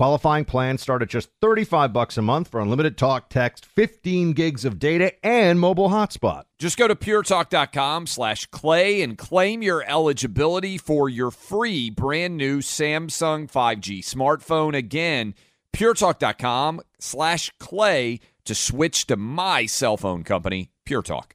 Qualifying plans start at just 35 bucks a month for unlimited talk, text, 15 gigs of data, and mobile hotspot. Just go to puretalk.com slash clay and claim your eligibility for your free brand new Samsung 5G smartphone. Again, puretalk.com slash clay to switch to my cell phone company, Pure Talk.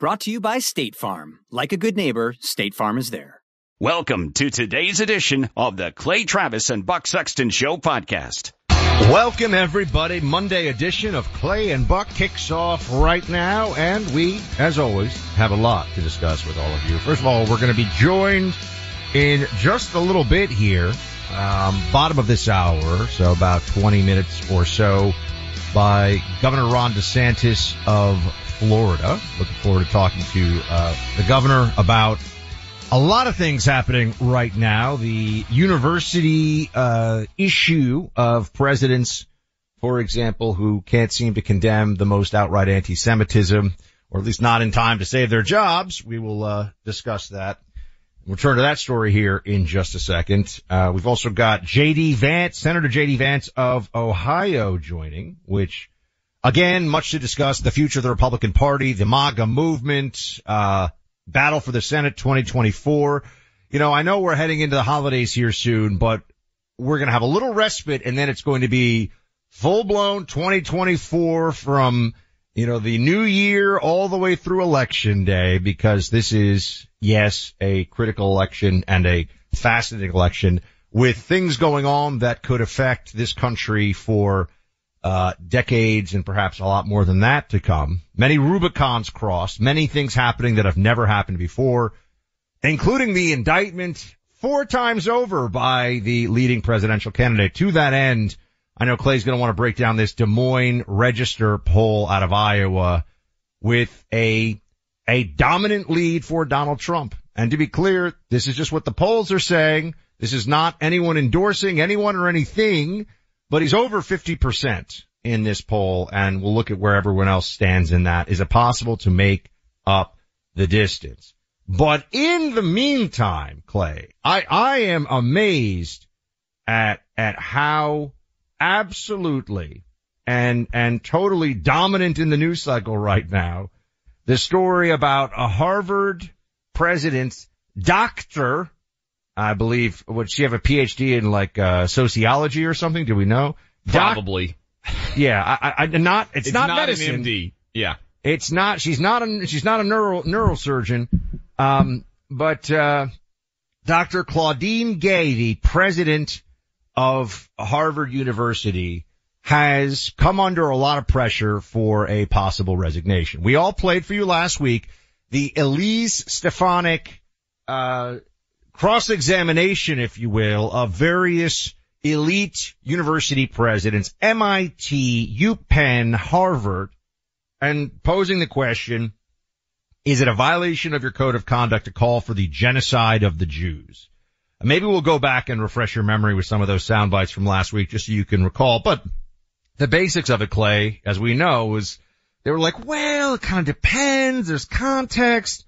Brought to you by State Farm. Like a good neighbor, State Farm is there. Welcome to today's edition of the Clay Travis and Buck Sexton Show podcast. Welcome everybody. Monday edition of Clay and Buck kicks off right now and we, as always, have a lot to discuss with all of you. First of all, we're going to be joined in just a little bit here, um, bottom of this hour, so about 20 minutes or so, by Governor Ron DeSantis of Florida. Looking forward to talking to uh, the governor about a lot of things happening right now. The university uh, issue of presidents, for example, who can't seem to condemn the most outright anti-Semitism, or at least not in time to save their jobs. We will uh, discuss that. We'll turn to that story here in just a second. Uh, we've also got J.D. Vance, Senator J.D. Vance of Ohio joining, which Again, much to discuss the future of the Republican Party, the MAGA movement, uh, battle for the Senate 2024. You know, I know we're heading into the holidays here soon, but we're going to have a little respite and then it's going to be full blown 2024 from, you know, the new year all the way through election day because this is, yes, a critical election and a fascinating election with things going on that could affect this country for uh, decades and perhaps a lot more than that to come. Many Rubicons crossed, many things happening that have never happened before, including the indictment four times over by the leading presidential candidate. To that end, I know Clay's going to want to break down this Des Moines Register poll out of Iowa with a, a dominant lead for Donald Trump. And to be clear, this is just what the polls are saying. This is not anyone endorsing anyone or anything but he's over 50% in this poll and we'll look at where everyone else stands in that. Is it possible to make up the distance? But in the meantime, Clay, I, I am amazed at, at how absolutely and, and totally dominant in the news cycle right now, the story about a Harvard president's doctor I believe, would she have a PhD in like, uh, sociology or something? Do we know? Probably. Doc- yeah, I, I, not, it's, it's not, not medicine. an MD. Yeah. It's not, she's not a, she's not a neuro, neurosurgeon. Um, but, uh, Dr. Claudine Gay, the president of Harvard University, has come under a lot of pressure for a possible resignation. We all played for you last week the Elise Stefanik, uh, cross-examination, if you will, of various elite university presidents, MIT, UPenn, Harvard, and posing the question, is it a violation of your code of conduct to call for the genocide of the Jews? Maybe we'll go back and refresh your memory with some of those sound bites from last week just so you can recall, but the basics of it, Clay, as we know, is they were like, well, it kind of depends. There's context.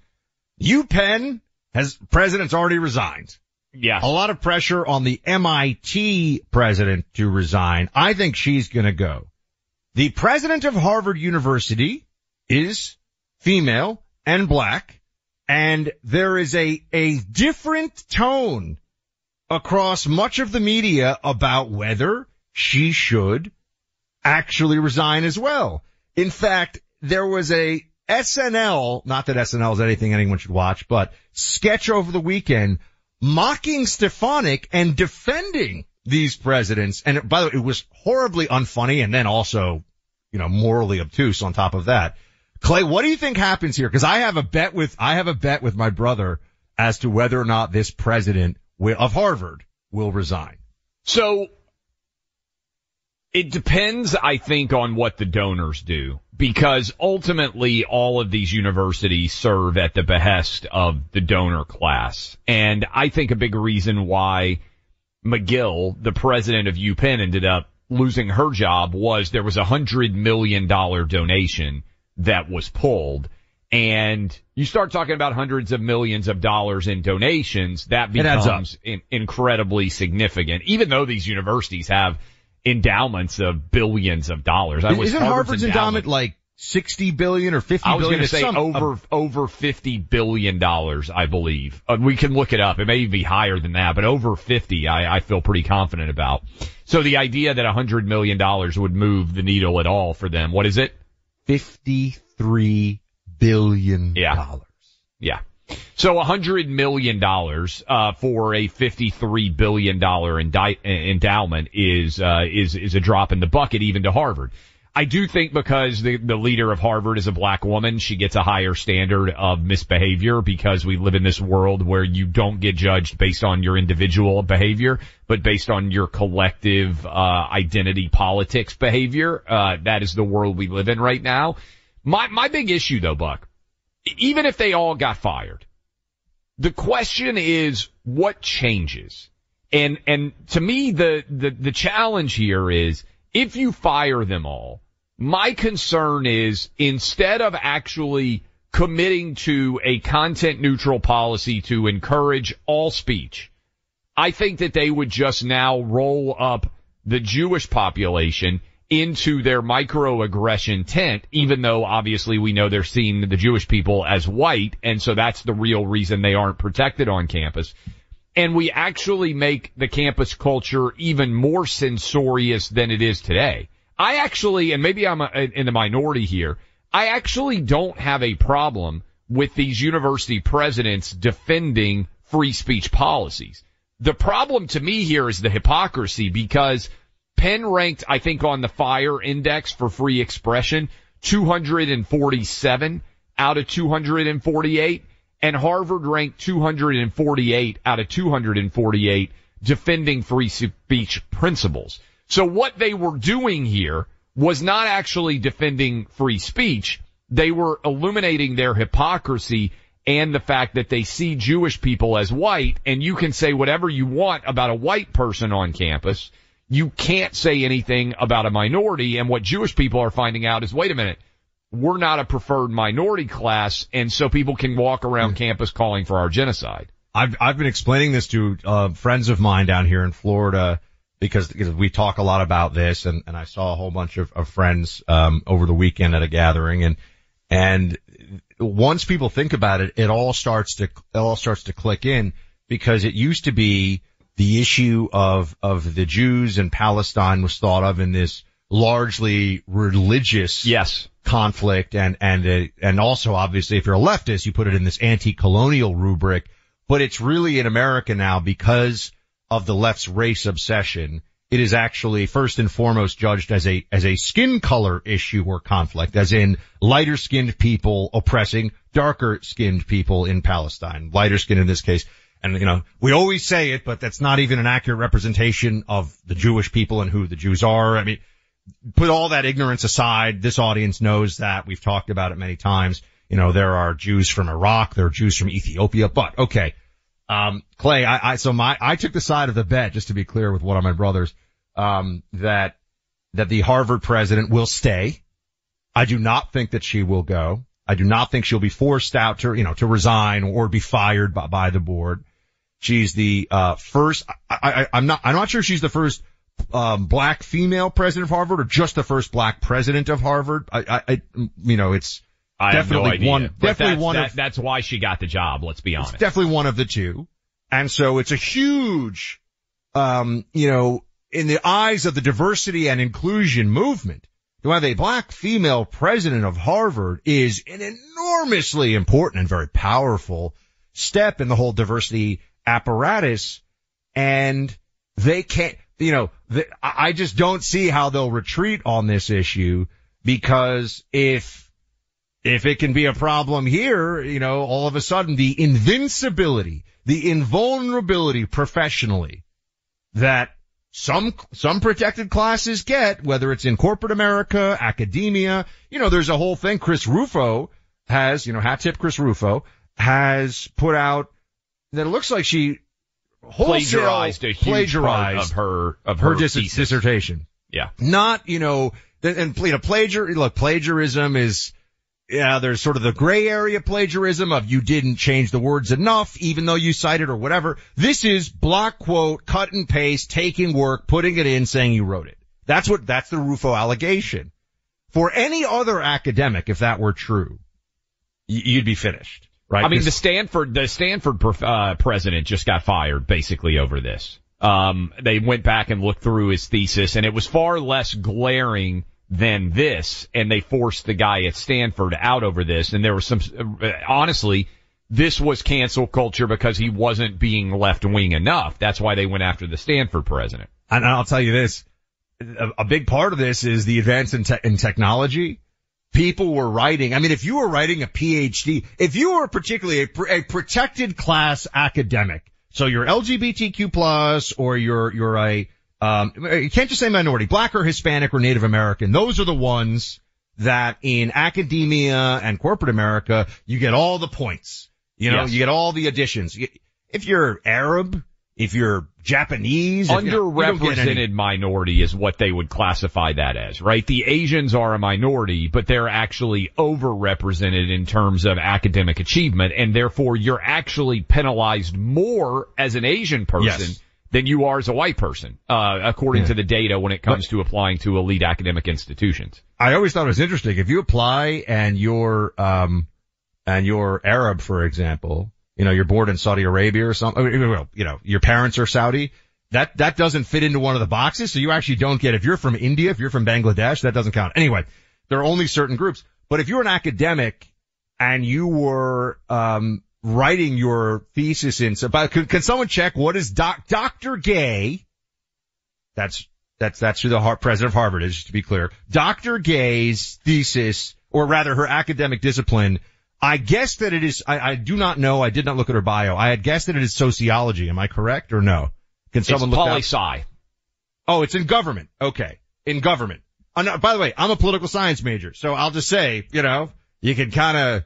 UPenn has president's already resigned. Yeah. A lot of pressure on the MIT president to resign. I think she's going to go. The president of Harvard University is female and black and there is a, a different tone across much of the media about whether she should actually resign as well. In fact, there was a SNL, not that SNL is anything anyone should watch, but sketch over the weekend mocking Stefanik and defending these presidents. And by the way, it was horribly unfunny and then also, you know, morally obtuse on top of that. Clay, what do you think happens here? Cause I have a bet with, I have a bet with my brother as to whether or not this president of Harvard will resign. So it depends, I think, on what the donors do because ultimately all of these universities serve at the behest of the donor class. And I think a big reason why Magill, the president of UPenn, ended up losing her job was there was a hundred million dollar donation that was pulled. And you start talking about hundreds of millions of dollars in donations, that becomes in, incredibly significant, even though these universities have endowments of billions of dollars. I Isn't Harvard's, Harvard's endowment, endowment like 60 billion or 50 I was going to say over, over 50 billion dollars, I believe. Uh, we can look it up. It may be higher than that, but over 50, I, I feel pretty confident about. So the idea that 100 million dollars would move the needle at all for them, what is it? 53 billion dollars. Yeah. yeah. So hundred million dollars uh, for a fifty-three billion dollar endowment is uh, is is a drop in the bucket, even to Harvard. I do think because the, the leader of Harvard is a black woman, she gets a higher standard of misbehavior because we live in this world where you don't get judged based on your individual behavior, but based on your collective, uh, identity politics behavior. Uh, that is the world we live in right now. My, my big issue though, Buck, even if they all got fired, the question is what changes? And, and to me, the, the, the challenge here is if you fire them all, my concern is instead of actually committing to a content neutral policy to encourage all speech, I think that they would just now roll up the Jewish population into their microaggression tent, even though obviously we know they're seeing the Jewish people as white, and so that's the real reason they aren't protected on campus and we actually make the campus culture even more censorious than it is today. I actually, and maybe I'm a, in the minority here, I actually don't have a problem with these university presidents defending free speech policies. The problem to me here is the hypocrisy because Penn ranked, I think on the FIRE index for free expression, 247 out of 248 and Harvard ranked 248 out of 248 defending free speech principles. So what they were doing here was not actually defending free speech. They were illuminating their hypocrisy and the fact that they see Jewish people as white and you can say whatever you want about a white person on campus. You can't say anything about a minority and what Jewish people are finding out is wait a minute we're not a preferred minority class, and so people can walk around campus calling for our genocide. I've I've been explaining this to uh, friends of mine down here in Florida because, because we talk a lot about this, and, and I saw a whole bunch of, of friends um, over the weekend at a gathering, and and once people think about it, it all starts to it all starts to click in because it used to be the issue of of the Jews and Palestine was thought of in this largely religious yes. conflict. And and uh, and also obviously if you're a leftist you put it in this anti-colonial rubric. But it's really in America now because of the left's race obsession. It is actually first and foremost judged as a as a skin color issue or conflict as in lighter skinned people oppressing darker skinned people in Palestine. Lighter skin in this case and you know we always say it but that's not even an accurate representation of the Jewish people and who the Jews are I mean put all that ignorance aside, this audience knows that we've talked about it many times. You know, there are Jews from Iraq, there are Jews from Ethiopia, but okay. Um, Clay, I, I, so my, I took the side of the bet, just to be clear with one of my brothers, um, that, that the Harvard president will stay. I do not think that she will go. I do not think she'll be forced out to, you know, to resign or be fired by, by the board. She's the uh, first. I, I, am not. I'm not sure she's the first um, black female president of Harvard or just the first black president of Harvard. I, I you know, it's I definitely no one. Definitely one that, of. That's why she got the job. Let's be honest. definitely one of the two, and so it's a huge, um, you know, in the eyes of the diversity and inclusion movement. To have a black female president of Harvard is an enormously important and very powerful step in the whole diversity apparatus. And they can't, you know, I just don't see how they'll retreat on this issue because if, if it can be a problem here, you know, all of a sudden the invincibility, the invulnerability professionally that some, some protected classes get, whether it's in corporate America, academia, you know, there's a whole thing. Chris Rufo has, you know, hat tip Chris Rufo has put out that it looks like she plagiarized a huge plagiarized of her of her, her dis- dissertation. Yeah. Not, you know, and you know, plagiar look, plagiarism is yeah, there's sort of the gray area plagiarism of you didn't change the words enough, even though you cited or whatever. This is block quote, cut and paste, taking work, putting it in, saying you wrote it. That's what, that's the Rufo allegation. For any other academic, if that were true, y- you'd be finished. Right? I mean, the Stanford, the Stanford uh, president just got fired basically over this. Um, they went back and looked through his thesis and it was far less glaring than this and they forced the guy at Stanford out over this and there was some, uh, honestly, this was cancel culture because he wasn't being left wing enough. That's why they went after the Stanford president. And I'll tell you this, a, a big part of this is the advance in, te- in technology. People were writing, I mean, if you were writing a PhD, if you were particularly a, pr- a protected class academic, so you're LGBTQ plus or you're, you're a, um, you can't just say minority, black or Hispanic or Native American. Those are the ones that in academia and corporate America, you get all the points. You know, Yes. you get all the additions. If you're Arab, if you're Japanese, if you're- you don't get any- underrepresented minority is what they would classify that as, right? The Asians are a minority, but they're actually overrepresented in terms of academic achievement, and therefore you're actually penalized more as an Asian person Yes. than you are as a white person, uh, according Yeah. to the data when it comes to applying to elite academic institutions. I always thought it was interesting. If you apply and you're, um, and you're Arab, for example, you know, you're born in Saudi Arabia or something, you know, your parents are Saudi, that, that doesn't fit into one of the boxes. So you actually don't get, if you're from India, if you're from Bangladesh, that doesn't count. Anyway, there are only certain groups. But if you're an academic and you were, um, writing your thesis in, so, can, can someone check what is doc, Dr. Gay? That's, that's, that's who the president of Harvard is, just to be clear. Dr. Gay's thesis, or rather her academic discipline, I guess that it is, I, I do not know, I did not look at her bio. I had guessed that it is sociology. Am I correct or no? Can someone it's look poli sci. Oh, it's in government. Okay. In government. Uh, no, by the way, I'm a political science major, so I'll just say, you know, you can kind of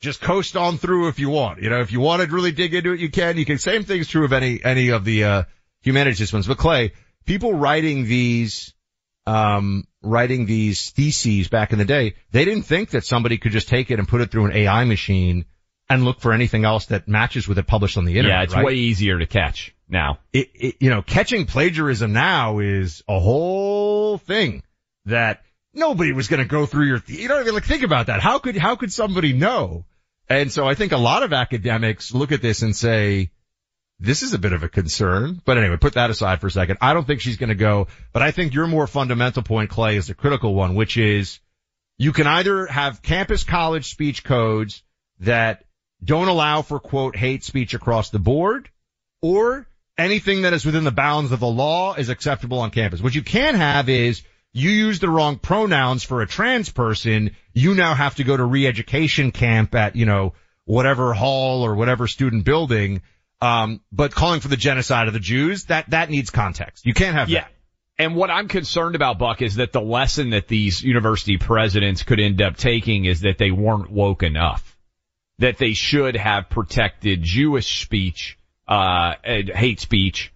just coast on through if you want. You know, if you want to really dig into it, you can. You can. Same thing's true of any, any of the, uh, humanities disciplines. But Clay, people writing these, um, writing these theses back in the day, they didn't think that somebody could just take it and put it through an AI machine and look for anything else that matches with it published on the internet. Yeah, it's right? way easier to catch now. it, it, you know, catching plagiarism now is a whole thing that nobody was going to go through your, you know what I mean? Like think about that. How could, how could somebody know? And so I think a lot of academics look at this and say, this is a bit of a concern. But anyway, put that aside for a second. I don't think she's going to go, but I think your more fundamental point, Clay, is the critical one, which is you can either have campus college speech codes that don't allow for quote hate speech across the board or anything that is within the bounds of the law is acceptable on campus. What you can have is you use the wrong pronouns for a trans person. You now have to go to re-education camp at, you know, whatever hall or whatever student building. Um, but calling for the genocide of the Jews, that, that needs context. You can't have Yeah. that. And what I'm concerned about, Buck, is that the lesson that these university presidents could end up taking is that they weren't woke enough. That they should have protected Jewish speech, uh, and hate speech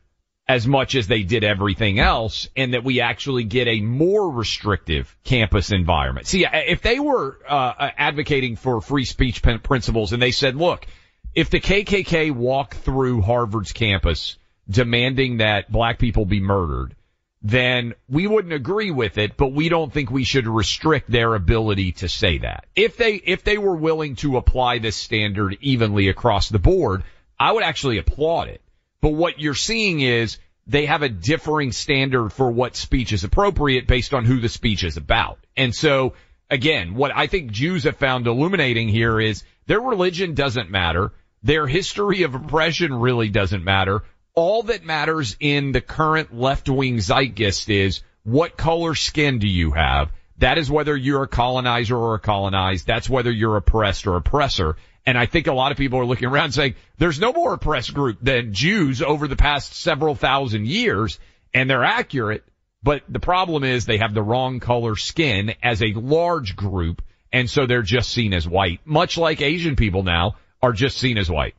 as much as they did everything else and that we actually get a more restrictive campus environment. See, if they were, uh, advocating for free speech principles and they said, look, if the KKK walked through Harvard's campus demanding that black people be murdered, then we wouldn't agree with it, but we don't think we should restrict their ability to say that. If they, if they were willing to apply this standard evenly across the board, I would actually applaud it. But what you're seeing is they have a differing standard for what speech is appropriate based on who the speech is about. And so again, what I think Jews have found illuminating here is their religion doesn't matter. Their history of oppression really doesn't matter. All that matters in the current left-wing zeitgeist is what color skin do you have? That is whether you're a colonizer or a colonized. That's whether you're oppressed or oppressor. And I think a lot of people are looking around saying there's no more oppressed group than Jews over the past several thousand years. And they're accurate. But the problem is they have the wrong color skin as a large group. And so they're just seen as white, much like Asian people now are just seen as white.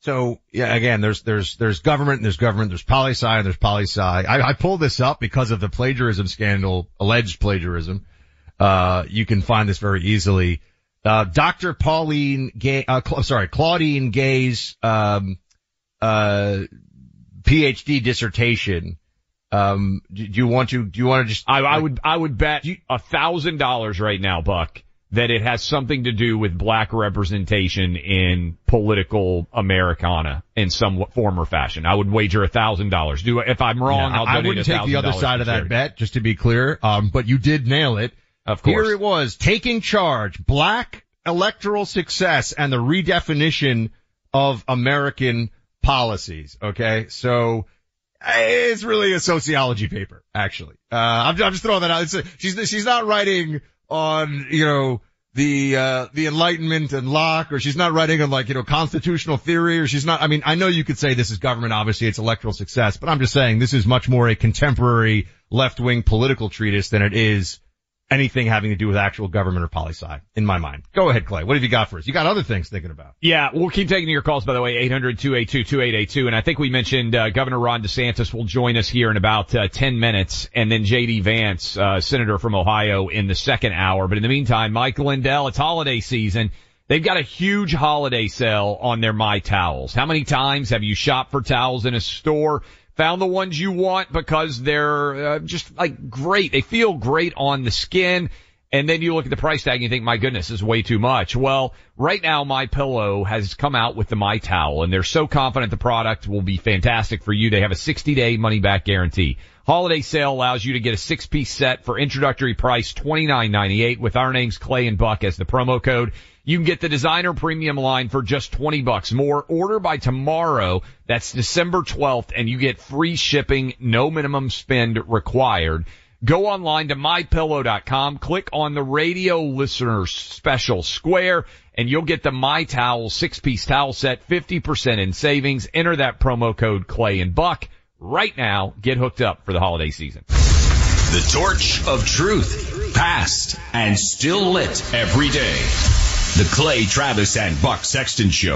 So yeah, again, there's there's there's government, there's government, there's poli sci, and there's poli sci. I, I pulled this up because of the plagiarism scandal, alleged plagiarism. Uh, you can find this very easily. Uh, Dr. Pauline Gay, uh, Cla- sorry, Claudine Gay's, um, uh, PhD dissertation. Um, do, do you want to, do you want to just, I, I would, I would bet a thousand dollars right now, Buck, that it has something to do with black representation in political Americana in some form or fashion. I would wager a thousand dollars. Do if I'm wrong, Yeah, I'll I wouldn't take the other side of that bet, just to be clear. Um, but you did nail it. Of course. Here it was, taking charge, black electoral success and the redefinition of American policies. Okay. So it's really a sociology paper, actually. Uh, I'm, I'm just throwing that out. It's a, she's, she's not writing on, you know, the, uh, the enlightenment and Locke, or she's not writing on like, you know, constitutional theory, or she's not, I mean, I know you could say this is government, obviously it's electoral success, but I'm just saying this is much more a contemporary left-wing political treatise than it is anything having to do with actual government or poli sci, in my mind. Go ahead, Clay. What have you got for us? You got other things thinking about. Yeah, we'll keep taking your calls, by the way, 800-282-2882. And I think we mentioned uh, Governor Ron DeSantis will join us here in about uh, 10 minutes, and then J.D. Vance, uh, Senator from Ohio, in the second hour. But in the meantime, Mike Lindell, it's holiday season. They've got a huge holiday sale on their My Towels. How many times have you shopped for towels in a store? Found the ones you want because they're uh, just like great. They feel great on the skin. And then you look at the price tag and you think, my goodness, this is way too much. Well, right now, My Pillow has come out with the My Towel and they're so confident the product will be fantastic for you. They have a 60 day money back guarantee. Holiday sale allows you to get a six piece set for introductory price $29.98 with our names Clay and Buck as the promo code. You can get the designer premium line for just 20 bucks more. Order by tomorrow. That's December 12th and you get free shipping, no minimum spend required. Go online to mypillow.com, click on the radio listener special square, and you'll get the My Towel six piece towel set, 50% in savings. Enter that promo code Clay and Buck right now. Get hooked up for the holiday season. The torch of truth, passed and still lit every day. The Clay Travis and Buck Sexton Show.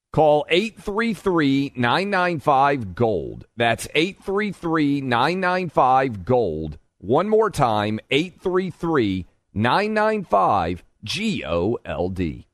Call 833-995-GOLD. That's 833-995-GOLD. One more time, 833-995-GOLD.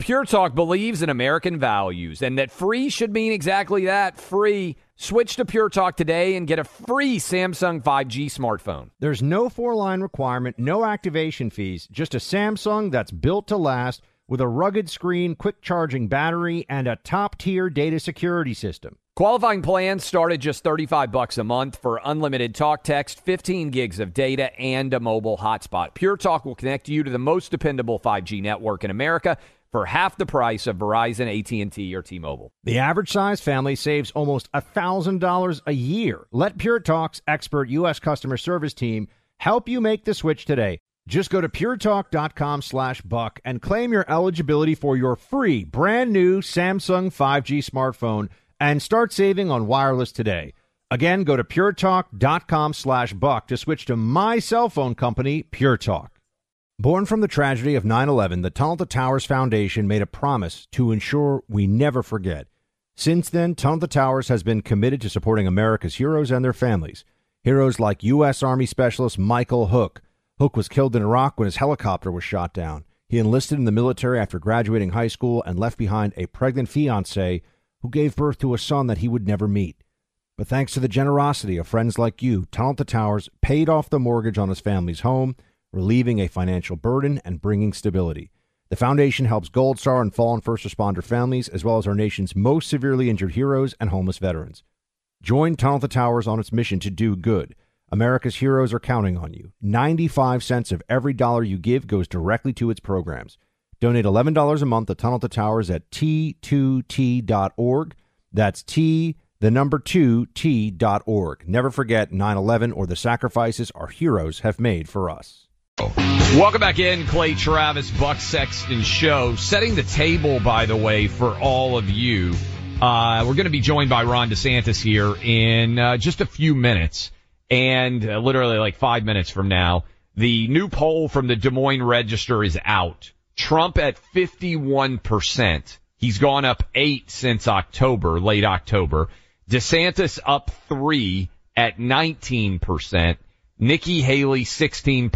Pure Talk believes in American values and that free should mean exactly that, free. Switch to Pure Talk today and get a free Samsung 5G smartphone. There's no four line requirement, no activation fees, just a Samsung that's built to last with a rugged screen, quick charging battery, and a top tier data security system. Qualifying plans start at just 35 bucks a month for unlimited talk text, 15 gigs of data, and a mobile hotspot. Pure Talk will connect you to the most dependable 5G network in America for half the price of Verizon, AT&T, or T-Mobile. The average size family saves almost $1,000 a year. Let Pure Talk's expert U.S. customer service team help you make the switch today. Just go to puretalk.com slash buck and claim your eligibility for your free brand new Samsung 5G smartphone and start saving on wireless today. Again, go to puretalk.com slash buck to switch to my cell phone company, Pure Talk. Born from the tragedy of 9 11, the Tunnel to Towers Foundation made a promise to ensure we never forget. Since then, Tunnel to Towers has been committed to supporting America's heroes and their families. Heroes like U.S. Army Specialist Michael Hook. Hook was killed in Iraq when his helicopter was shot down. He enlisted in the military after graduating high school and left behind a pregnant fiancee who gave birth to a son that he would never meet. But thanks to the generosity of friends like you, Tunnel to Towers paid off the mortgage on his family's home, relieving a financial burden and bringing stability. The foundation helps Gold Star and fallen first responder families, as well as our nation's most severely injured heroes and homeless veterans. Join Tunnel to Towers on its mission to do good. America's heroes are counting on you. 95 cents of every dollar you give goes directly to its programs. Donate $11 a month to Tunnel to Towers at t2t.org. That's T, the number 2, T.org. Never forget 9 11 or the sacrifices our heroes have made for us. Welcome back in, Clay Travis, Buck Sexton Show. Setting the table, by the way, for all of you. Uh, we're going to be joined by Ron DeSantis here in uh, just a few minutes, and uh, literally like five minutes from now. The new poll from the Des Moines Register is out. Trump at 51%. He's gone up eight since October, late October. DeSantis up three at 19%. Nikki Haley 16%.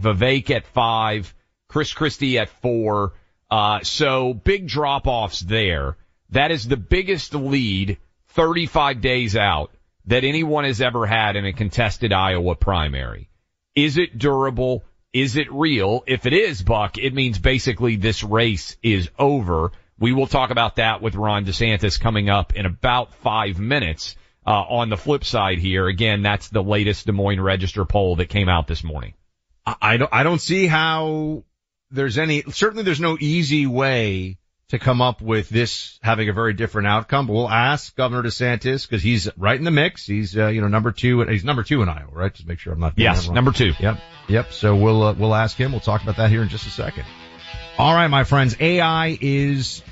Vivek at five. Chris Christie at four. Uh, so big drop offs there. That is the biggest lead 35 days out that anyone has ever had in a contested Iowa primary. Is it durable? Is it real? If it is, Buck, it means basically this race is over. We will talk about that with Ron DeSantis coming up in about five minutes. Uh, on the flip side here, again, that's the latest Des Moines Register poll that came out this morning. I don't, I don't see how there's any, certainly there's no easy way to come up with this having a very different outcome. But we'll ask Governor DeSantis because he's right in the mix. He's uh, you know number two. He's number two in Iowa, right? Just make sure I'm not. Yes, number two. Yep, yep. So we'll uh, we'll ask him. We'll talk about that here in just a second. All right, my friends. AI is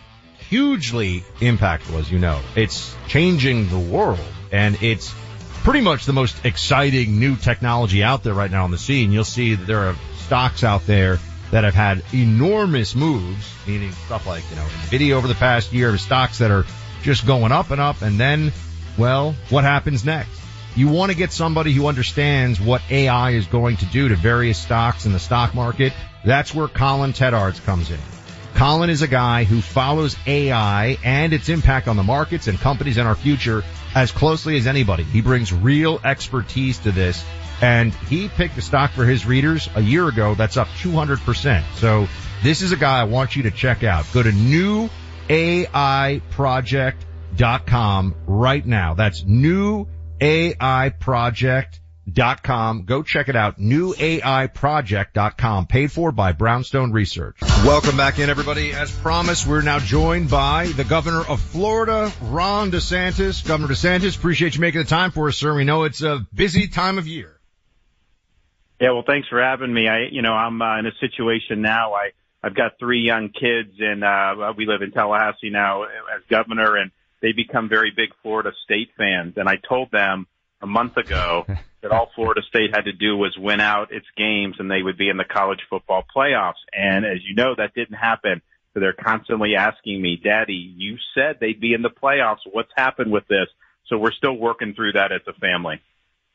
hugely impactful, as you know. It's changing the world, and it's pretty much the most exciting new technology out there right now on the scene. You'll see that there are stocks out there that have had enormous moves, meaning stuff like, you know, Nvidia over the past year, of stocks that are just going up and up. And then, well, what happens next? You want to get somebody who understands what AI is going to do to various stocks in the stock market. That's where Colin Tedards comes in. Colin is a guy who follows AI and its impact on the markets and companies in our future as closely as anybody. He brings real expertise to this and he picked a stock for his readers a year ago that's up 200%. So this is a guy I want you to check out. Go to newaiproject.com right now. That's newaiproject.com. Go check it out. Newaiproject.com. Paid for by Brownstone Research. Welcome back in everybody. As promised, we're now joined by the governor of Florida, Ron DeSantis. Governor DeSantis, appreciate you making the time for us, sir. We know it's a busy time of year. Yeah, well, thanks for having me. I, you know, I'm uh, in a situation now. I, I've got three young kids, and uh, we live in Tallahassee now as governor, and they become very big Florida State fans. And I told them a month ago that all Florida State had to do was win out its games, and they would be in the college football playoffs. And as you know, that didn't happen. So they're constantly asking me, Daddy, you said they'd be in the playoffs. What's happened with this? So we're still working through that as a family.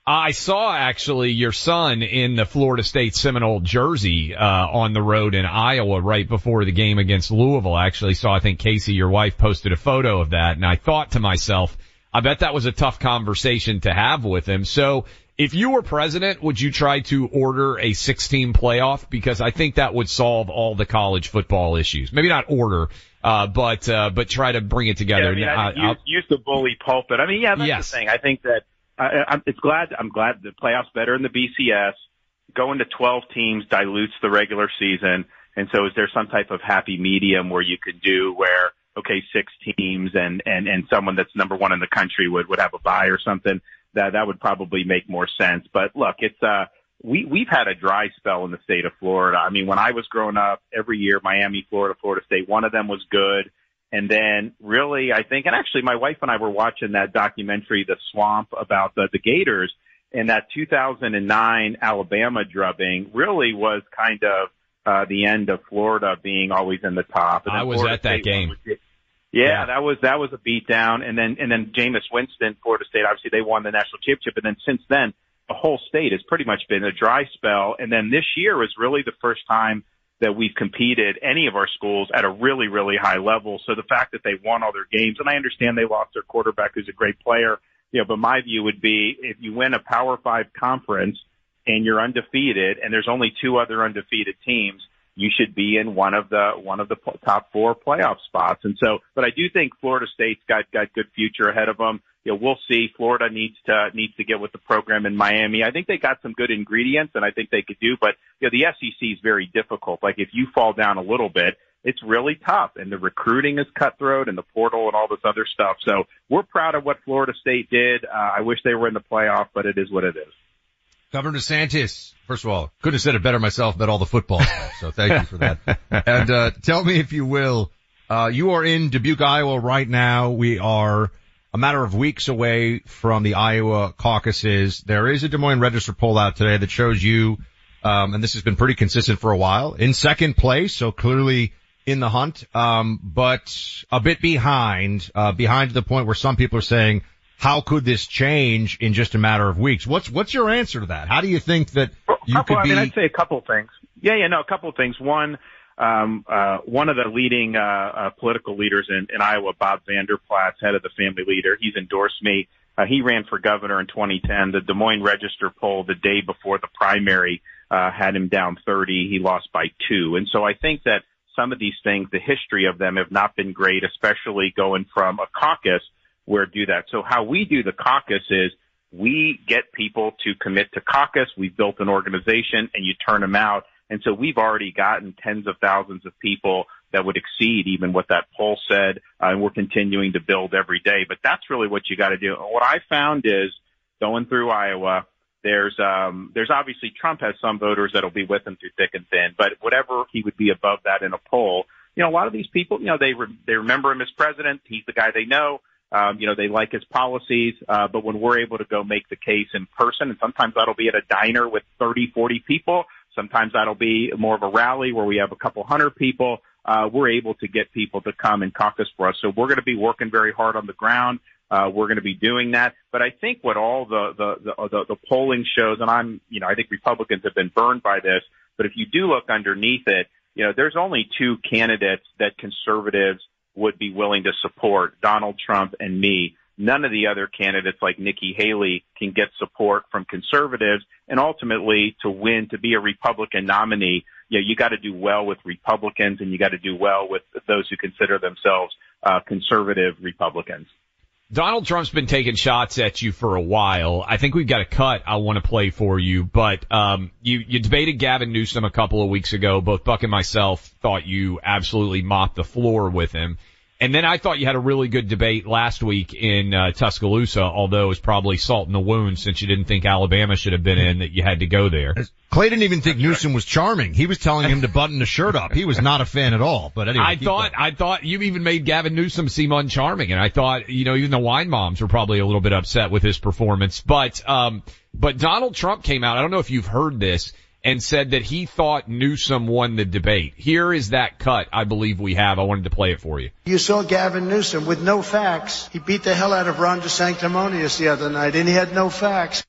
I saw actually your son in the Florida State Seminole jersey uh, on the road in Iowa right before the game against Louisville. I actually saw, I think Casey, your wife, posted a photo of that, and I thought to myself, I bet that was a tough conversation to have with him. So If you were president, would you try to order a 16 playoff? Because I think that would solve all the college football issues. Maybe not order, uh, but uh, but try to bring it together. Yeah, I mean, I, use, use the bully pulpit. I mean, yeah, that's yes. the thing. I think that I, I'm, it's glad. I'm glad the playoffs better in the BCS. Going to 12 teams dilutes the regular season, and so is there some type of happy medium where you could do where okay, six teams and and and someone that's number one in the country would would have a buy or something? that that would probably make more sense. But look, it's uh we we've had a dry spell in the state of Florida. I mean, when I was growing up, every year Miami, Florida, Florida State, one of them was good. And then really, I think, and actually my wife and I were watching that documentary, The Swamp, about the, the Gators and that 2009 Alabama drubbing really was kind of, uh, the end of Florida being always in the top. And I was Florida at that State game. Was, yeah, yeah, that was that was a beatdown, and then and then Jameis Winston, Florida State. Obviously, they won the national championship, and then since then, the whole state has pretty much been a dry spell. And then this year was really the first time that we've competed any of our schools at a really really high level. So the fact that they won all their games, and I understand they lost their quarterback, who's a great player, you know, but my view would be if you win a Power Five conference and you're undefeated, and there's only two other undefeated teams you should be in one of the one of the top four playoff spots. And so, but I do think Florida State's got got good future ahead of them. You know, we'll see. Florida needs to needs to get with the program in Miami. I think they got some good ingredients, and I think they could do. But you know, the SEC is very difficult. Like if you fall down a little bit, it's really tough, and the recruiting is cutthroat, and the portal, and all this other stuff. So we're proud of what Florida State did. Uh, I wish they were in the playoff, but it is what it is. Governor DeSantis, first of all, couldn't have said it better myself about all the football stuff, so thank you for that. and, uh, tell me if you will, uh, you are in Dubuque, Iowa right now. We are a matter of weeks away from the Iowa caucuses. There is a Des Moines Register poll out today that shows you, um, and this has been pretty consistent for a while, in second place, so clearly in the hunt, um, but a bit behind, uh, behind to the point where some people are saying, how could this change in just a matter of weeks? What's what's your answer to that? How do you think that you couple, could I be? mean, I'd say a couple of things. Yeah, yeah, no, a couple of things. One, um, uh, one of the leading uh, uh, political leaders in, in Iowa, Bob Vander Plaats, head of the Family Leader, he's endorsed me. Uh, he ran for governor in 2010. The Des Moines Register poll the day before the primary uh, had him down 30. He lost by two, and so I think that some of these things, the history of them, have not been great, especially going from a caucus where do that. So how we do the caucus is we get people to commit to caucus. We've built an organization and you turn them out. And so we've already gotten tens of thausands of people that would exceed even what that poll said. Uh, and we're continuing to build every day, but that's really what you got to do. And what I found is going through Iowa, there's um there's obviously Trump has some voters that'll be with him through thick and thin, but whatever he would be above that in a poll, you know, a lot of these people, you know, they re- they remember him as president. He's the guy they know. Um, you know, they like his policies, uh, but when we're able to go make the case in person, and sometimes that'll be at a diner with 30, 40 people, sometimes that'll be more of a rally where we have a couple hundred people, uh, we're able to get people to come and caucus for us. So we're going to be working very hard on the ground. Uh, we're going to be doing that. But I think what all the, the, the, the, the polling shows, and I'm, you know, I think Republicans have been burned by this, but if you do look underneath it, you know, there's only two candidates that conservatives would be willing to support Donald Trump and me. None of the other candidates like Nikki Haley can get support from conservatives and ultimately to win, to be a Republican nominee, you know, you got to do well with Republicans and you got to do well with those who consider themselves uh, conservative Republicans. Donald Trump's been taking shots at you for a while. I think we've got a cut I want to play for you, but um, you you debated Gavin Newsom a couple of weeks ago. Both Buck and myself thought you absolutely mopped the floor with him. And then I thought you had a really good debate last week in uh, Tuscaloosa, although it was probably salt in the wound since you didn't think Alabama should have been in that you had to go there. Clay didn't even think Newsom was charming. He was telling him to button the shirt up. He was not a fan at all. But anyway, I thought going. I thought you even made Gavin Newsom seem uncharming, and I thought you know even the wine moms were probably a little bit upset with his performance. But um, but Donald Trump came out. I don't know if you've heard this and said that he thought Newsom won the debate. Here is that cut I believe we have. I wanted to play it for you. You saw Gavin Newsom with no facts. He beat the hell out of Ron DeSanctimonious the other night, and he had no facts.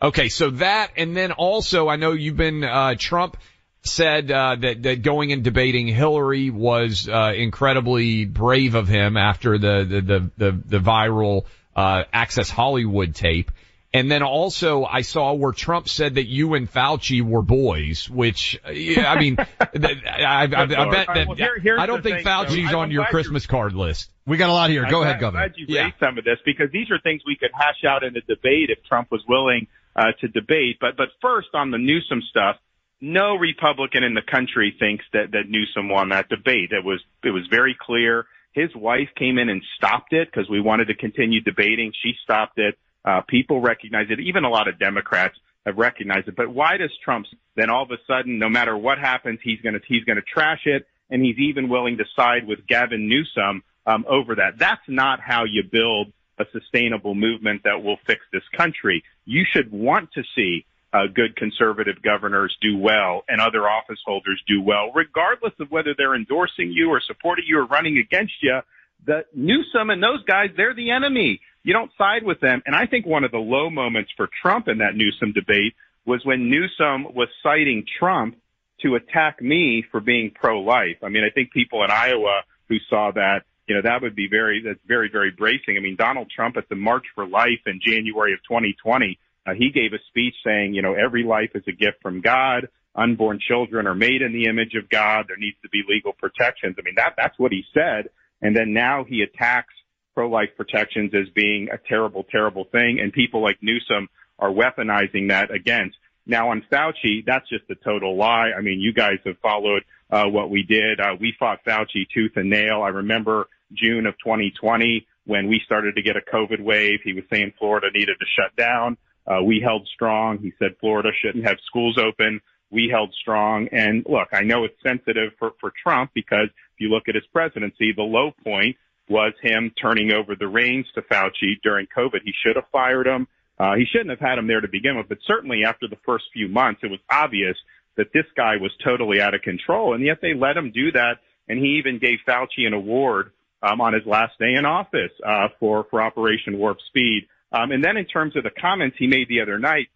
Okay, so that, and then also, I know you've been, uh, Trump said, uh, that, that going and debating Hillary was, uh, incredibly brave of him after the, the, the, the, the viral, uh, Access Hollywood tape. And then also I saw where Trump said that you and Fauci were boys, which, yeah, I mean, I, I, I, bet that, well, here, I don't think thing, Fauci's so on your Christmas card list. We got a lot here. Go I'm ahead, glad, Governor. glad you Yeah. raised some of this because these are things we could hash out in a debate if Trump was willing uh, to debate. But but first on the Newsom stuff, no Republican in the country thinks that that Newsom won that debate. It was it was very clear. His wife came in and stopped it because we wanted to continue debating. She stopped it. Uh, people recognize it. Even a lot of Democrats have recognized it. But why does Trump then all of a sudden, no matter what happens, he's going to he's going to trash it, and he's even willing to side with Gavin Newsom um, over that? That's not how you build a sustainable movement that will fix this country. You should want to see uh, good conservative governors do well and other office holders do well, regardless of whether they're endorsing you or supporting you or running against you. The Newsom and those guys, they're the enemy. You don't side with them. And I think one of the low moments for Trump in that Newsom debate was when Newsom was citing Trump to attack me for being pro-life. I mean, I think people in Iowa who saw that, you know, that would be very, that's very, very bracing. I mean, Donald Trump at the March for Life in January of 2020, uh, he gave a speech saying, you know, every life is a gift from God. Unborn children are made in the image of God. There needs to be legal protections. I mean, that, that's what he said. And then now he attacks pro-life protections as being a terrible, terrible thing. And people like Newsom are weaponizing that against. Now on Fauci, that's just a total lie. I mean, you guys have followed uh, what we did. Uh, we fought Fauci tooth and nail. I remember June of 2020 when we started to get a COVID wave. He was saying Florida needed to shut down. Uh, we held strong. He said Florida shouldn't have schools open. We held strong. And look, I know it's sensitive for, for Trump because if you look at his presidency, the low point was him turning over the reins to Fauci during COVID. He should have fired him. Uh, he shouldn't have had him there to begin with, but certainly after the first few months, it was obvious that this guy was totally out of control. And yet they let him do that. And he even gave Fauci an award um, on his last day in office uh, for for Operation Warp Speed. Um, and then in terms of the comments he made the other night,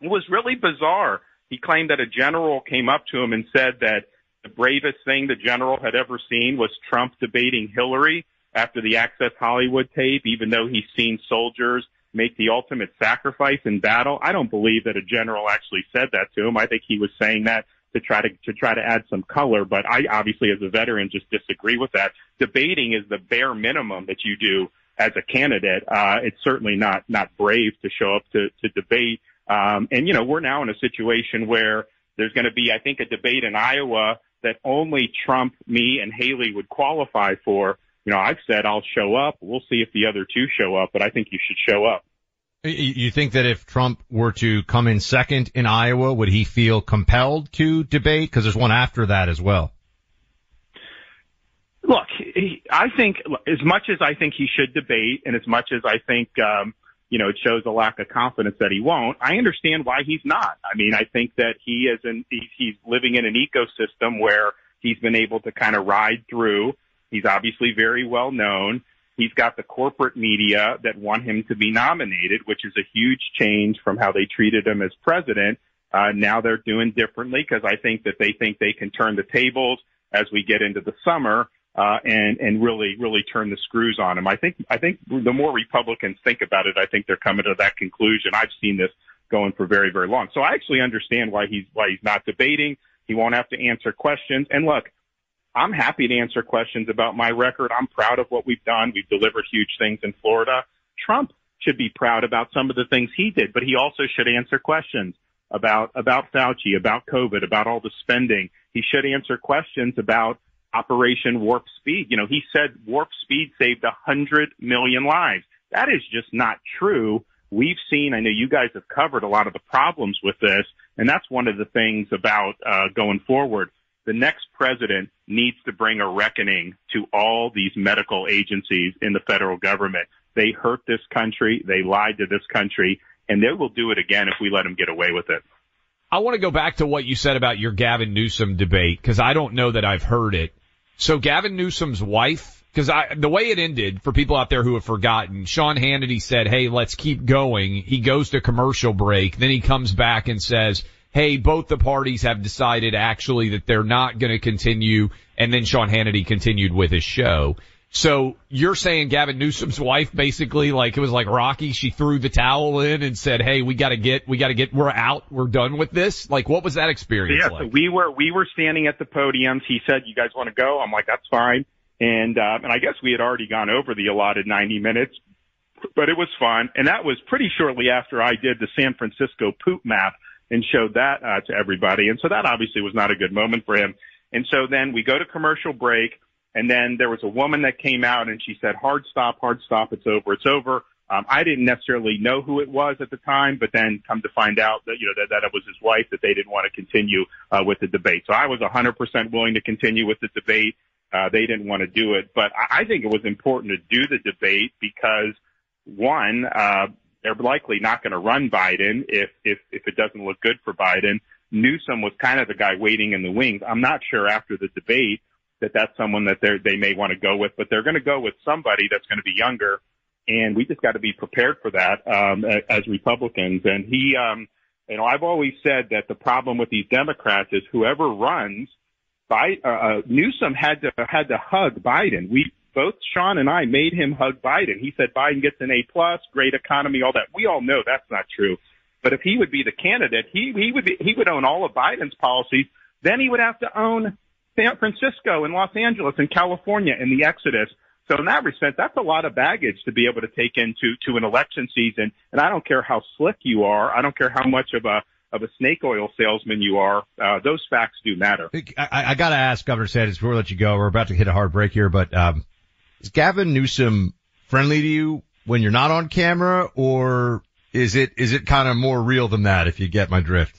it was really bizarre. He claimed that a general came up to him and said that the bravest thing the general had ever seen was Trump debating Hillary after the Access Hollywood tape, even though he's seen soldiers make the ultimate sacrifice in battle. I don't believe that a general actually said that to him. I think he was saying that to try to to try to add some color, but I obviously as a veteran just disagree with that. Debating is the bare minimum that you do as a candidate. Uh, it's certainly not not brave to show up to to debate. Um, and you know, we're now in a situation where there's going to be, I think, a debate in Iowa that only Trump, me, and Haley would qualify for. You know, I've said I'll show up. We'll see if the other two show up, but I think you should show up. You- think that if Trump were to come in second in Iowa, would he feel compelled to debate? Because there's one after that as well. Look, he, I think as much as I think he should debate, and as much as I think, um, you know, it shows a lack of confidence that he won't. I understand why he's not. I mean, I think that he is in, he's living in an ecosystem where he's been able to kind of ride through. He's obviously very well known. He's got the corporate media that want him to be nominated, which is a huge change from how they treated him as president. Uh, now they're doing differently because I think that they think they can turn the tables as we get into the summer uh, and and really really turn the screws on him. I think I think the more Republicans think about it, I think they're coming to that conclusion. I've seen this going for very very long, so I actually understand why he's why he's not debating. He won't have to answer questions. And look, I'm happy to answer questions about my record. I'm proud of what we've done. We've delivered huge things in Florida. Trump should be proud about some of the things he did, but he also should answer questions about about Fauci, about COVID, about all the spending. He should answer questions about Operation Warp Speed. You know, he said Warp Speed saved a hundred million lives. That is just not true. We've seen, I know you guys have covered a lot of the problems with this, and that's one of the things about uh, going forward. The next president needs to bring a reckoning to all these medical agencies in the federal government. They hurt this country. They lied to this country, and they will do it again if we let them get away with it. I want to go back to what you said about your Gavin Newsom debate because I don't know that I've heard it. So Gavin Newsom's wife, because I the way it ended for people out there who have forgotten, Sean Hannity said, "Hey, let's keep going." He goes to commercial break, then he comes back and says, "Hey, both the parties have decided actually that they're not going to continue." And then Sean Hannity continued with his show. So you're saying Gavin Newsom's wife basically like it was like Rocky, she threw the towel in and said, "Hey, we got to get, we got to get, we're out, we're done with this." Like, what was that experience yeah, like? so we were we were standing at the podiums. He said, "You guys want to go?" I'm like, "That's fine." And uh, and I guess we had already gone over the allotted 90 minutes, but it was fun. And that was pretty shortly after I did the San Francisco poop map and showed that uh, to everybody. And so that obviously was not a good moment for him. And so then we go to commercial break. And then there was a woman that came out and she said, hard stop, hard stop, it's over, it's over. Um, I didn't necessarily know who it was at the time, but then come to find out that, you know, that, that it was his wife, that they didn't want to continue, uh, with the debate. So I was 100% willing to continue with the debate. Uh, they didn't want to do it, but I, I think it was important to do the debate because one, uh, they're likely not going to run Biden if, if, if it doesn't look good for Biden. Newsom was kind of the guy waiting in the wings. I'm not sure after the debate that that's someone that they they may want to go with, but they're going to go with somebody that's going to be younger, and we just got to be prepared for that um, as Republicans. And he, um, you know, I've always said that the problem with these Democrats is whoever runs, by uh, uh, Newsom had to had to hug Biden. We both Sean and I made him hug Biden. He said Biden gets an A plus, great economy, all that. We all know that's not true. But if he would be the candidate, he he would be, he would own all of Biden's policies. Then he would have to own San Francisco and Los Angeles and California and the exodus. So in that respect, that's a lot of baggage to be able to take into to an election season. And I don't care how slick you are. I don't care how much of a of a snake oil salesman you are. Uh, those facts do matter. I, I got to ask Governor DeSantis before we let you go. We're about to hit a hard break here, but um, is Gavin Newsom friendly to you when you're not on camera, or is it is it kind of more real than that? If you get my drift.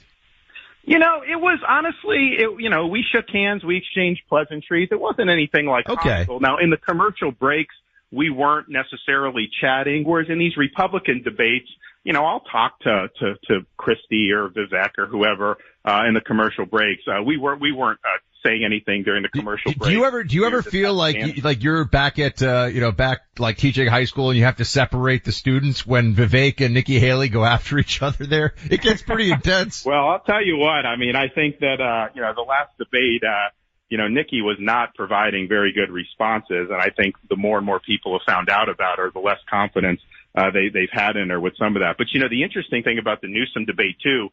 You know, it was honestly, it, you know, we shook hands, we exchanged pleasantries. It wasn't anything like Okay. Now, in the commercial breaks, we weren't necessarily chatting, whereas in these Republican debates, you know, I'll talk to to to Christie or Vivek or whoever uh, in the commercial breaks. Uh, we were we weren't uh, saying anything during the commercial Do, break. do you ever do you ever feel like you, like you're back at uh, you know back like teaching high school and you have to separate the students when Vivek and Nikki Haley go after each other there? It gets pretty intense. Well, I'll tell you what. I mean, I think that uh, you know the last debate, uh, you know, Nikki was not providing very good responses, and I think the more and more people have found out about her, the less confidence uh, they they've had in her with some of that. But you know, the interesting thing about the Newsom debate too,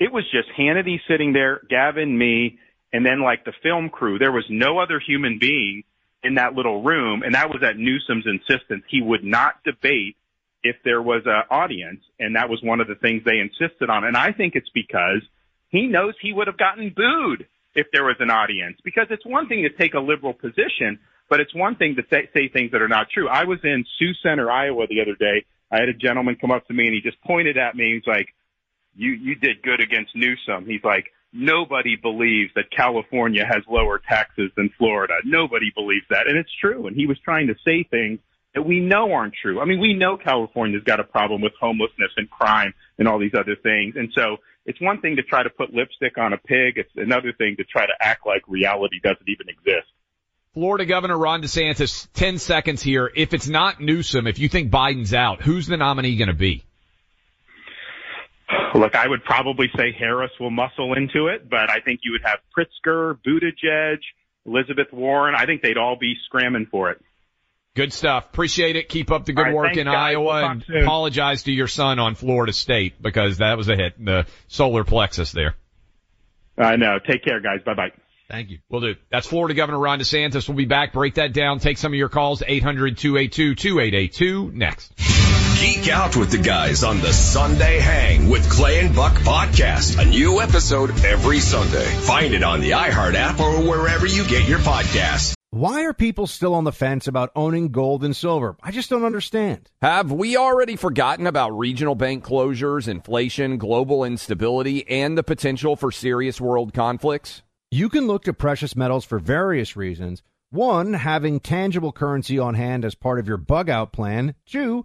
it was just Hannity sitting there, Gavin, me, and then like the film crew. There was no other human being in that little room, and that was at Newsom's insistence. He would not debate if there was an audience, and that was one of the things they insisted on. And I think it's because he knows he would have gotten booed if there was an audience. Because it's one thing to take a liberal position, but it's one thing to say, say things that are not true. I was in Sioux Center, Iowa the other day. I had a gentleman come up to me and he just pointed at me. He's like, you, you did good against Newsom. He's like, nobody believes that California has lower taxes than Florida. Nobody believes that. And it's true. And he was trying to say things that we know aren't true. I mean, we know California's got a problem with homelessness and crime and all these other things. And so it's one thing to try to put lipstick on a pig. It's another thing to try to act like reality doesn't even exist. Florida Governor Ron DeSantis, 10 seconds here. If it's not Newsom, if you think Biden's out, who's the nominee going to be? Look, I would probably say Harris will muscle into it, but I think you would have Pritzker, Buttigieg, Elizabeth Warren. I think they'd all be scramming for it. Good stuff. Appreciate it. Keep up the good right, work thanks, in guys. Iowa We'll and soon. apologize to your son on Florida State because that was a hit. The solar plexus there. I know. Take care, guys. Bye bye. Thank you. We'll do. That's Florida Governor Ron DeSantis. We'll be back. Break that down. Take some of your calls. 800-282-2882 next. Geek out with the guys on the Sunday Hang with Clay and Buck podcast. A new episode every Sunday. Find it on the iHeart app or wherever you get your podcasts. Why are people still on the fence about owning gold and silver? I just don't understand. Have we already forgotten about regional bank closures, inflation, global instability, and the potential for serious world conflicts? You can look to precious metals for various reasons. One, having tangible currency on hand as part of your bug out plan. Two,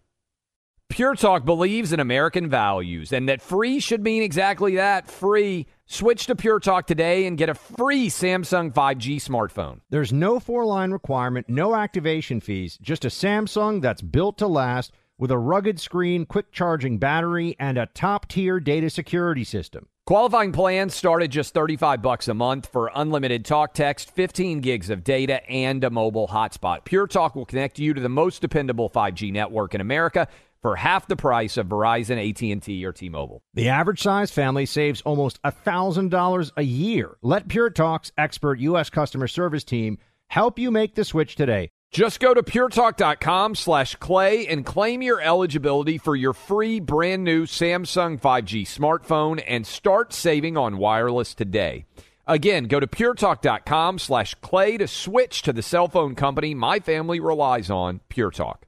Pure Talk believes in American values and that free should mean exactly that free. Switch to Pure Talk today and get a free Samsung 5G smartphone. There's no four line requirement, no activation fees, just a Samsung that's built to last with a rugged screen, quick charging battery, and a top tier data security system. Qualifying plans start at just 35 bucks a month for unlimited talk text, 15 gigs of data, and a mobile hotspot. Pure Talk will connect you to the most dependable 5G network in America for half the price of Verizon, AT&T, or T-Mobile. The average size family saves almost $1,000 a year. Let Pure Talk's expert U.S. customer service team help you make the switch today. Just go to puretalk.com slash clay and claim your eligibility for your free brand new Samsung 5G smartphone and start saving on wireless today. Again, go to puretalk.com slash clay to switch to the cell phone company my family relies on, Pure Talk.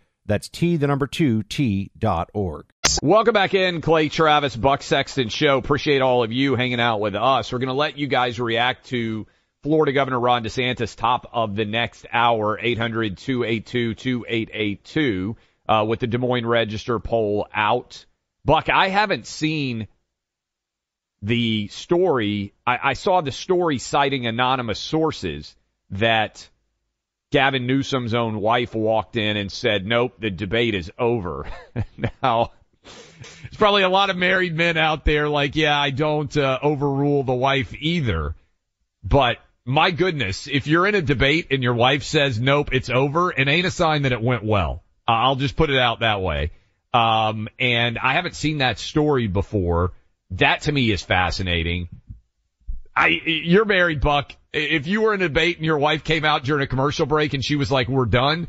That's T, the number two, T dot org. Welcome back in, Clay Travis, Buck Sexton Show. Appreciate all of you hanging out with us. We're going to let you guys react to Florida Governor Ron DeSantis, top of the next hour, 800 282 2882, uh, with the Des Moines Register poll out. Buck, I haven't seen the story. I, I saw the story citing anonymous sources that Gavin Newsom's own wife walked in and said, nope, the debate is over. now, there's probably a lot of married men out there like, yeah, I don't uh, overrule the wife either. But my goodness, if you're in a debate and your wife says, nope, it's over, it ain't a sign that it went well. I'll just put it out that way. Um, and I haven't seen that story before. That to me is fascinating. I, you're married, Buck if you were in a debate and your wife came out during a commercial break and she was like, we're done,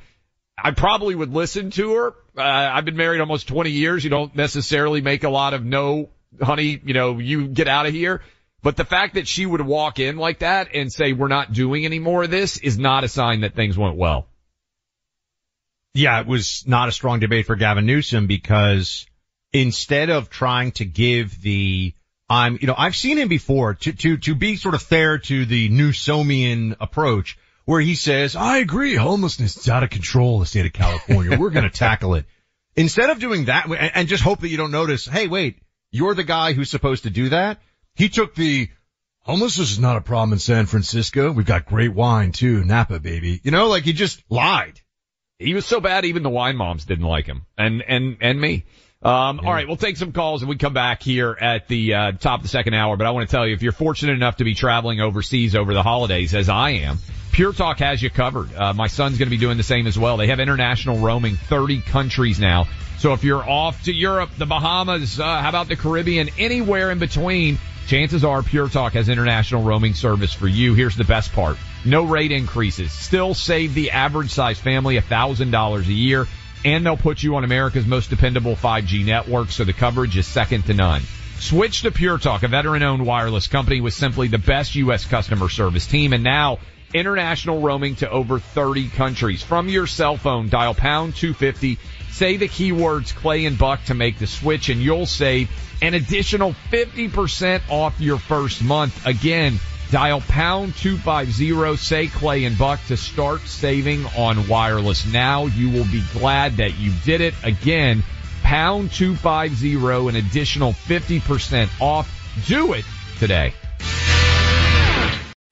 I probably would listen to her. Uh, I've been married almost 20 years. You don't necessarily make a lot of no, honey, you know, you get out of here. But the fact that she would walk in like that and say, we're not doing any more of this is not a sign that things went well. Yeah, it was not a strong debate for Gavin Newsom because instead of trying to give the I'm, you know, I've seen him before to, to, to be sort of fair to the Newsomian approach where he says, I agree, homelessness is out of control in the state of California. We're going to tackle it. Instead of doing that and just hope that you don't notice, hey, wait, you're the guy who's supposed to do that. He took the homelessness is not a problem in San Francisco. We've got great wine too. Napa, baby. You know, like he just lied. He was so bad even the wine moms didn't like him and, and, and me. Um, yeah. all right, we'll take some calls and we come back here at the uh, top of the second hour. But I want to tell you, if you're fortunate enough to be traveling overseas over the holidays, as I am, Pure Talk has you covered. Uh, my son's going to be doing the same as well. They have international roaming, 30 countries now. So if you're off to Europe, the Bahamas, uh, how about the Caribbean, anywhere in between, chances are Pure Talk has international roaming service for you. Here's the best part. No rate increases. Still save the average size family $1,000 a year and they'll put you on America's most dependable 5G network, so the coverage is second to none. Switch to Pure Talk, a veteran-owned wireless company with simply the best U.S. customer service team, and now international roaming to over 30 countries. From your cell phone, dial pound 250, say the keywords Clay and Buck to make the switch, and you'll save an additional 50% off your first month. Again, Dial pound 250, say Clay and Buck to start saving on wireless. Now you will be glad that you did it. Again, pound 250, an additional 50% off. Do it today.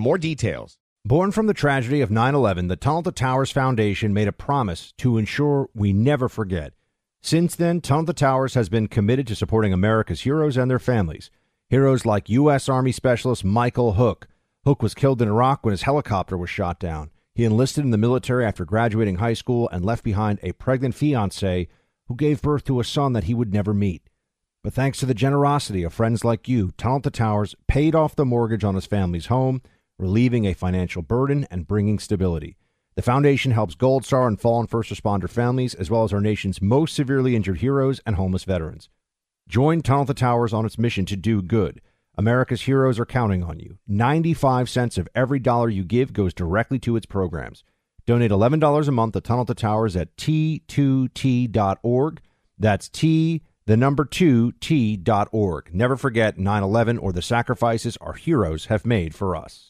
more details. Born from the tragedy of 9 11, the Tunnel to Towers Foundation made a promise to ensure we never forget. Since then, Tunnel to Towers has been committed to supporting America's heroes and their families. Heroes like U.S. Army Specialist Michael Hook. Hook was killed in Iraq when his helicopter was shot down. He enlisted in the military after graduating high school and left behind a pregnant fiancee who gave birth to a son that he would never meet. But thanks to the generosity of friends like you, Tunnel to Towers paid off the mortgage on his family's home relieving a financial burden and bringing stability. The foundation helps Gold Star and fallen first responder families, as well as our nation's most severely injured heroes and homeless veterans. Join Tunnel the Towers on its mission to do good. America's heroes are counting on you. 95 cents of every dollar you give goes directly to its programs. Donate $11 a month to Tunnel to Towers at t2t.org. That's T, the number 2, t.org. Never forget 9 11 or the sacrifices our heroes have made for us.